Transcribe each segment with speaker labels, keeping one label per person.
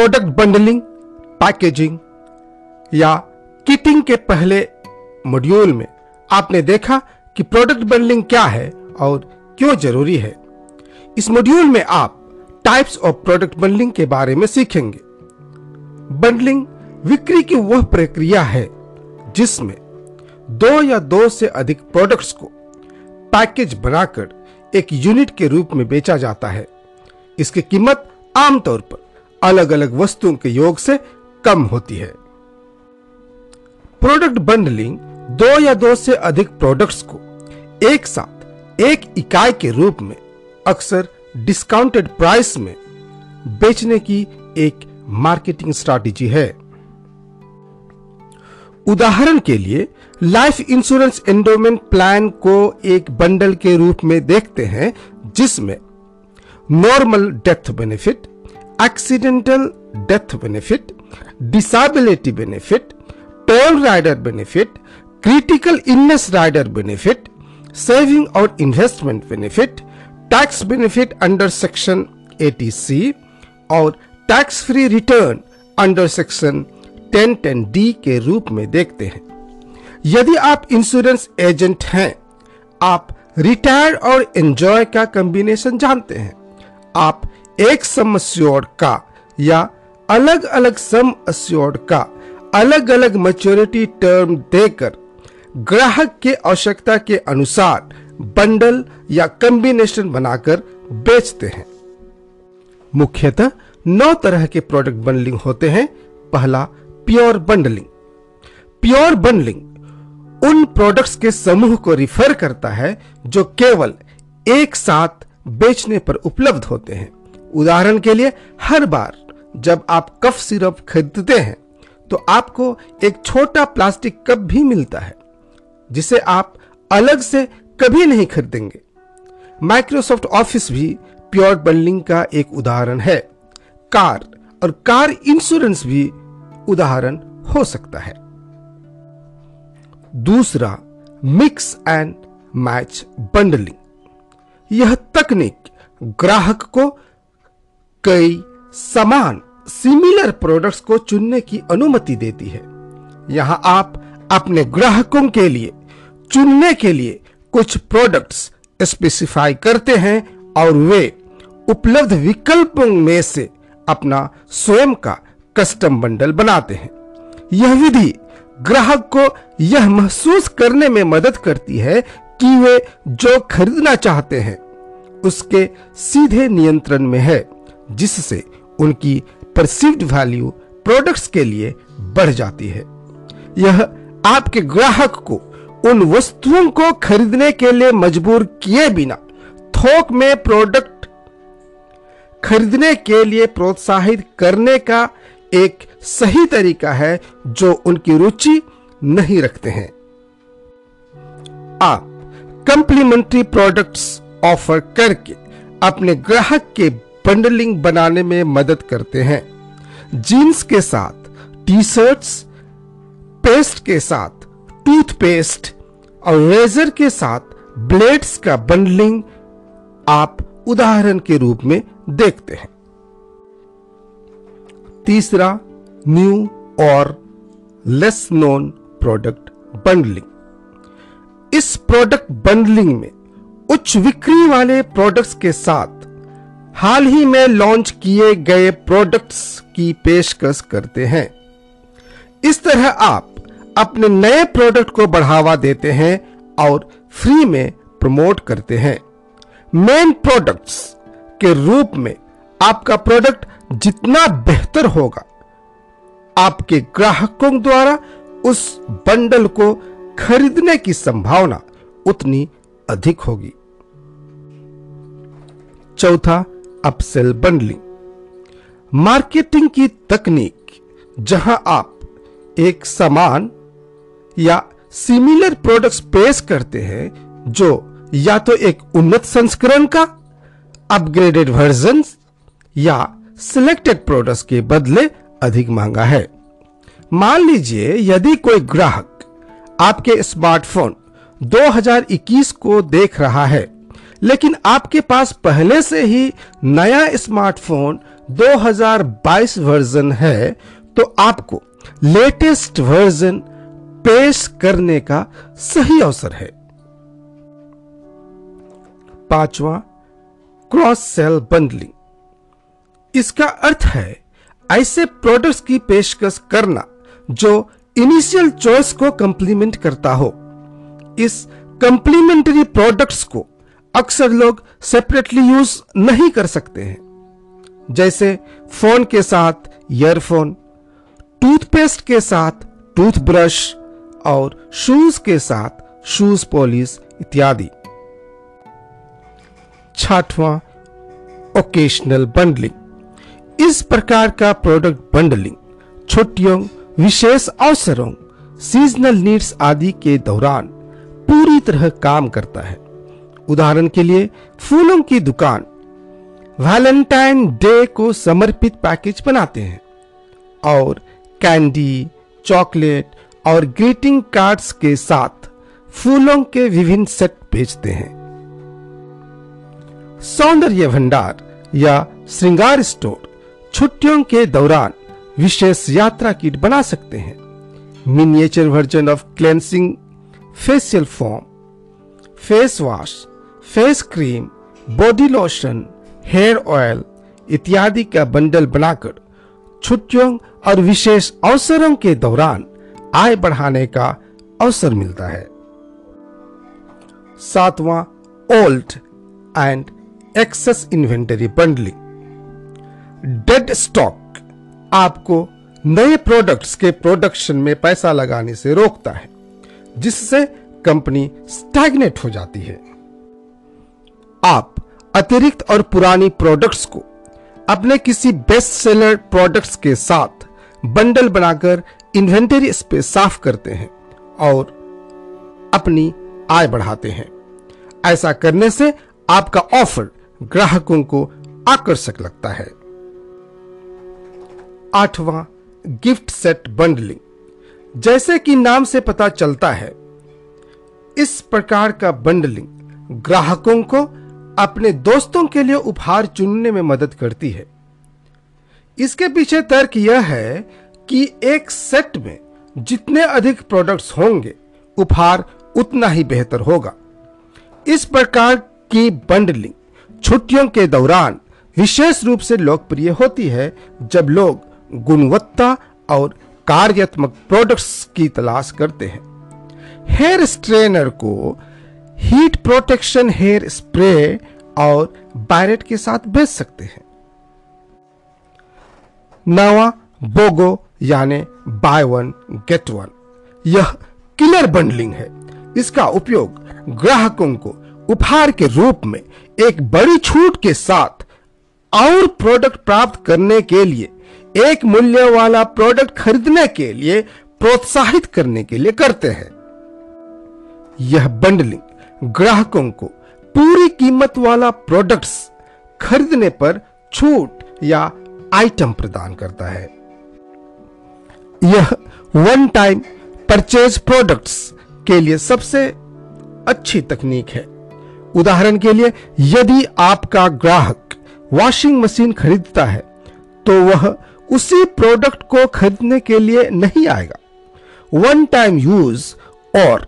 Speaker 1: Product bundling packaging या kitting के पहले मॉड्यूल में आपने देखा कि प्रोडक्ट बंडलिंग क्या है और क्यों ज़रूरी है। इस मॉड्यूल में आप टाइप्स ऑफ़ प्रोडक्ट बंडलिंग के बारे में सीखेंगे। बंडलिंग बिक्री की वह प्रक्रिया है जिसमें दो या दो से अधिक प्रोडक्ट्स को पैकेज बनाकर एक यूनिट के रूप में बेचा जाता है। इसकी कीमत आमतौर पर अलग अलग वस्तुओं के योग से कम होती है। प्रोडक्ट बंडलिंग दो या दो से अधिक प्रोडक्ट्स को एक साथ, एक इकाई के रूप में, अक्सर डिस्काउंटेड प्राइस में बेचने की एक मार्केटिंग स्ट्रैटेजी है। उदाहरण के लिए लाइफ इंश्योरेंस एंडोमेंट प्लान को एक बंडल के रूप में देखते हैं, जिसमें normal death benefit accidental death benefit disability benefit toll rider benefit critical illness rider benefit saving और investment benefit tax benefit under section 80C और tax free return under section 1010 D के रूप में देखते हैं। यदि आप इंश्योरेंस एजेंट हैं, आप रिटायर और एंजॉय का कॉम्बिनेशन जानते हैं। आप एक सम अस्योर्ड का या अलग अलग सम अस्योर्ड का अलग अलग मैच्योरिटी टर्म देकर ग्राहक के आवश्यकता के अनुसार बंडल या कॉम्बिनेशन बनाकर बेचते हैं। मुख्यतः नौ तरह के प्रोडक्ट बंडलिंग होते हैं। पहला प्योर बंडलिंग प्योर बंडलिंग उन प्रोडक्ट्स के समूह को रिफर करता है जो केवल एक साथ बेचने पर उपलब्ध होते हैं। उदाहरण के लिए, हर बार जब आप कफ सिरप खरीदते हैं तो आपको एक छोटा प्लास्टिक कप भी मिलता है, जिसे आप अलग से कभी नहीं खरीदेंगे। माइक्रोसॉफ्ट ऑफ़िस भी प्योर बंडलिंग का एक उदाहरण है। कार और कार इंश्योरेंस भी उदाहरण हो सकता है। दूसरा, मिक्स एंड मैच बंडलिंग। यह तकनीक ग्राहक को कई समान सिमिलर प्रोडक्ट्स को चुनने की अनुमति देती है। यहाँ आप अपने ग्राहकों के लिए, चुनने के लिए कुछ प्रोडक्ट्स स्पेसिफाई करते हैं और वे उपलब्ध विकल्पों में से अपना स्वयं का कस्टम बंडल बनाते हैं। यह विधि ग्राहक को यह महसूस करने में मदद करती है कि वे जो खरीदना चाहते हैं, उसके सीधे नियंत्रण में है। जिससे उनकी परसिव्ड वैल्यू प्रोडक्ट्स के लिए बढ़ जाती है। यह आपके ग्राहक को उन वस्तुओं को खरीदने के लिए मजबूर किए बिना थोक में प्रोडक्ट खरीदने के लिए प्रोत्साहित करने का एक सही तरीका है जो उनकी रुचि नहीं रखते हैं। आप कंप्लीमेंट्री प्रोडक्ट्स ऑफ़र करके अपने ग्राहक के बंडलिंग बनाने में मदद करते हैं। जीन्स के साथ टी शर्ट्स पेस्ट के साथ, टूथपेस्ट और रेजर के साथ ब्लेड्स का बंडलिंग आप उदाहरण के रूप में देखते हैं। तीसरा, न्यू और लेस नोन प्रोडक्ट बंडलिंग। इस प्रोडक्ट बंडलिंग में उच्च बिक्री वाले प्रोडक्ट्स के साथ हाल ही में लॉन्च किए गए प्रोडक्ट्स की पेशकश करते हैं। इस तरह आप अपने नए प्रोडक्ट को बढ़ावा देते हैं और फ्री में प्रमोट करते हैं। मेन प्रोडक्ट्स के रूप में आपका प्रोडक्ट जितना बेहतर होगा, आपके ग्राहकों द्वारा उस बंडल को खरीदने की संभावना उतनी अधिक होगी। चौथा अपसेल बंडलिंग मार्केटिंग की तकनीक, जहाँ आप एक समान या सिमिलर प्रोडक्ट्स पेश करते हैं, जो या तो एक उन्नत संस्करण का अपग्रेडेड वर्जन या सिलेक्टेड प्रोडक्ट्स के बदले अधिक महँगा है। मान लीजिए, यदि कोई ग्राहक आपके स्मार्टफ़ोन 2021 को देख रहा है लेकिन आपके पास पहले से ही नया स्मार्टफ़ोन 2022 वर्जन है तो आपको लेटेस्ट वर्जन पेश करने का सही अवसर है। पांचवा, क्रॉस सेल बंडलिंग। इसका अर्थ है ऐसे प्रोडक्ट्स की पेशकश करना जो इनिशियल चॉइस को कंप्लीमेंट करता हो। इस कंप्लीमेंट्री प्रोडक्ट्स को अक्सर लोग सेपरेटली यूज़ नहीं कर सकते हैं। जैसे फ़ोन के साथ ईयरफोन टूथपेस्ट के साथ टूथब्रश और शूज़ के साथ शूज़ पॉलिश इत्यादि। छठवां ओकेशनल बंडलिंग इस प्रकार का प्रोडक्ट बंडलिंग छुट्टियों, विशेष अवसरों सीजनल नीड्स आदि के दौरान पूरी तरह काम करता है। उदाहरण के लिए, फूलों की दुकान। वैलेंटाइन डे को समर्पित पैकेज बनाते हैं। और कैंडी चॉकलेट और ग्रीटिंग कार्ड्स के साथ फूलों के विभिन्न सेट भेजते हैं। सौंदर्य भंडार या श्रृंगार स्टोर छुट्टियों के दौरान विशेष यात्रा किट बना सकते हैं। Miniature version of cleansing facial foam face wash face cream, body lotion, hair oil इत्यादि का बंडल बनाकर छुट्टियों और विशेष अवसरों के दौरान आय बढ़ाने का अवसर मिलता है। सातवां, old and excess inventory bundling. Dead stock आपको नए प्रोडक्ट्स के प्रोडक्शन में पैसा लगाने से रोकता है, जिससे कंपनी स्टैग्नेट हो जाती है। आप अतिरिक्त और पुरानी प्रोडक्ट्स को अपने किसी बेस्ट सेलर प्रोडक्ट्स के साथ बंडल बनाकर इन्वेंटरी स्पेस साफ़ करते हैं और अपनी आय बढ़ाते हैं। ऐसा करने से आपका ऑफ़र ग्राहकों को आकर्षक लगता है। आठवां गिफ्ट सेट बंडलिंग जैसे कि नाम से पता चलता है, इस प्रकार का बंडलिंग ग्राहकों को अपने दोस्तों के लिए उपहार चुनने में मदद करती है। इसके पीछे तर्क यह है कि एक सेट में जितने अधिक प्रोडक्ट्स होंगे, उपहार उतना ही बेहतर होगा। इस प्रकार की बंडलिंग छुट्टियों के दौरान विशेष रूप से लोकप्रिय होती है जब लोग गुणवत्ता और कार्यात्मक प्रोडक्ट्स की तलाश करते हैं। हेयर स्ट्रेनर को हीट प्रोटेक्शन हेयर स्प्रे और बायरेट के साथ बेच सकते हैं। नवा बोगो यानी बाय वन, गेट वन। यह किलर बंडलिंग है। इसका उपयोग ग्राहकों को उपहार के रूप में एक बड़ी छूट के साथ और प्रोडक्ट प्राप्त करने के लिए, एक मूल्य वाला प्रोडक्ट खरीदने के लिए प्रोत्साहित करने के लिए करते हैं। यह बंडलिंग ग्राहकों को पूरी कीमत वाला प्रोडक्ट्स खरीदने पर छूट या आइटम प्रदान करता है। यह वन टाइम परचेज प्रोडक्ट्स के लिए सबसे अच्छी तकनीक है। उदाहरण के लिए, यदि आपका ग्राहक वॉशिंग मशीन खरीदता है तो वह उसी प्रोडक्ट को खरीदने के लिए नहीं आएगा। वन टाइम यूज़ और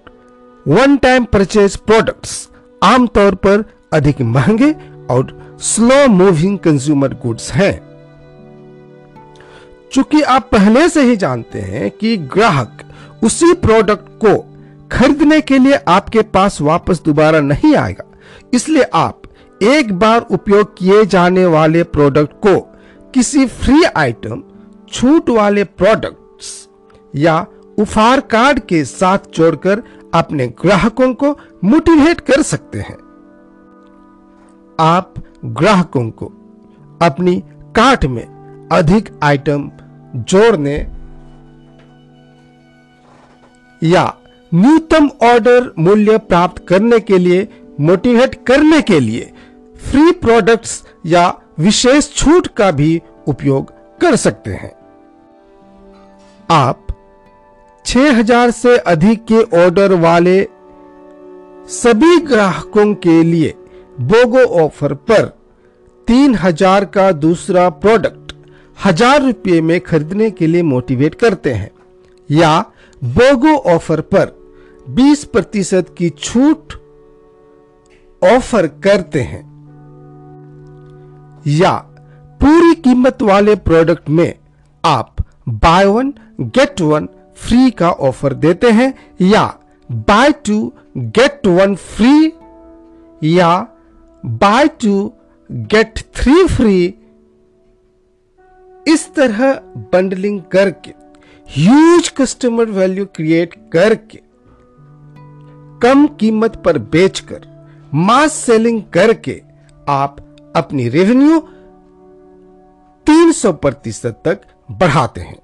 Speaker 1: वन टाइम परचेज प्रोडक्ट्स आमतौर पर अधिक महँगे और स्लो मूविंग कंज्यूमर गुड्स हैं। चूँकि आप पहले से ही जानते हैं कि ग्राहक उसी प्रोडक्ट को खरीदने के लिए आपके पास वापस दोबारा नहीं आएगा, इसलिए आप एक बार उपयोग किए जाने वाले प्रोडक्ट को किसी फ्री आइटम छूट वाले प्रोडक्ट्स या उपहार कार्ड के साथ जोड़कर अपने ग्राहकों को मोटिवेट कर सकते हैं। आप ग्राहकों को अपनी कार्ट में अधिक आइटम जोड़ने या न्यूनतम ऑर्डर मूल्य प्राप्त करने के लिए मोटिवेट करने के लिए फ्री प्रोडक्ट्स या विशेष छूट का भी उपयोग कर सकते हैं। आप 6000 से अधिक के ऑर्डर वाले सभी ग्राहकों के लिए बोगो ऑफ़र पर तीन हज़ार का दूसरा प्रोडक्ट हज़ार रुपये में खरीदने के लिए मोटिवेट करते हैं। या बोगो ऑफ़र पर 20 प्रतिशत की छूट ऑफ़र करते हैं। या पूरी कीमत वाले प्रोडक्ट में आप buy one get one free का ऑफ़र देते हैं या buy two get one free या buy two get three free इस तरह बंडलिंग करके ह्यूज कस्टमर वैल्यू क्रिएट करके, कम कीमत पर बेचकर मास सेलिंग करके आप अपनी रेवेन्यू 300 प्रतिशत तक बढ़ाते हैं।